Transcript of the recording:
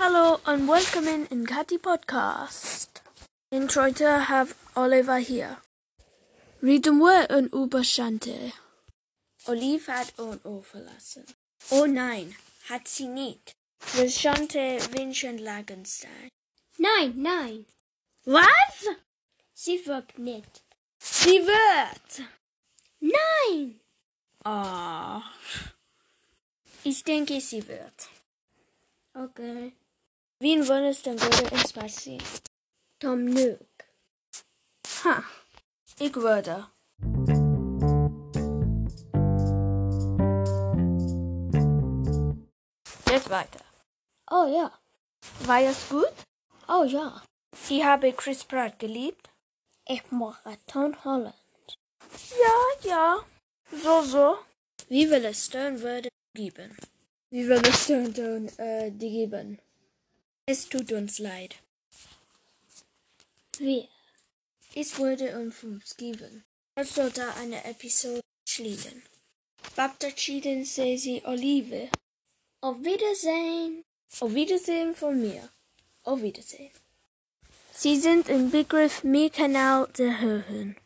Hello and welcome in in Catty Podcast. In heute have Oliver hier. Reading wir een Überschante. Olive hat un Ohr verlassen. Oh nein, hat sie nicht. Verschante Winchen Lagenstein. Nein, nein, Was? sie wirkt nicht. Sie wird. Nein! Ah. Ich denke, sie wird. Okay. Wen würdest du würde ins Spazieren? Tom Nook. Ha. Ich würde. Jetzt weiter. Oh ja. War es gut? Oh ja. Ich habe Chris Pratt geliebt. Ich mache Tom Holland. Ja, ja. So, so. Wie will es Stern würde geben? Wie will es Stern tun, äh, die geben? Es tut uns leid. Wie? Es wurde uns geben. Es sollte eine Episode schließen. Verabschieden Sie sie Olive. Auf Wiedersehen. Auf Wiedersehen von mir. Auf Wiedersehen. Sie sind im Begriff, mir Kanal zu hören.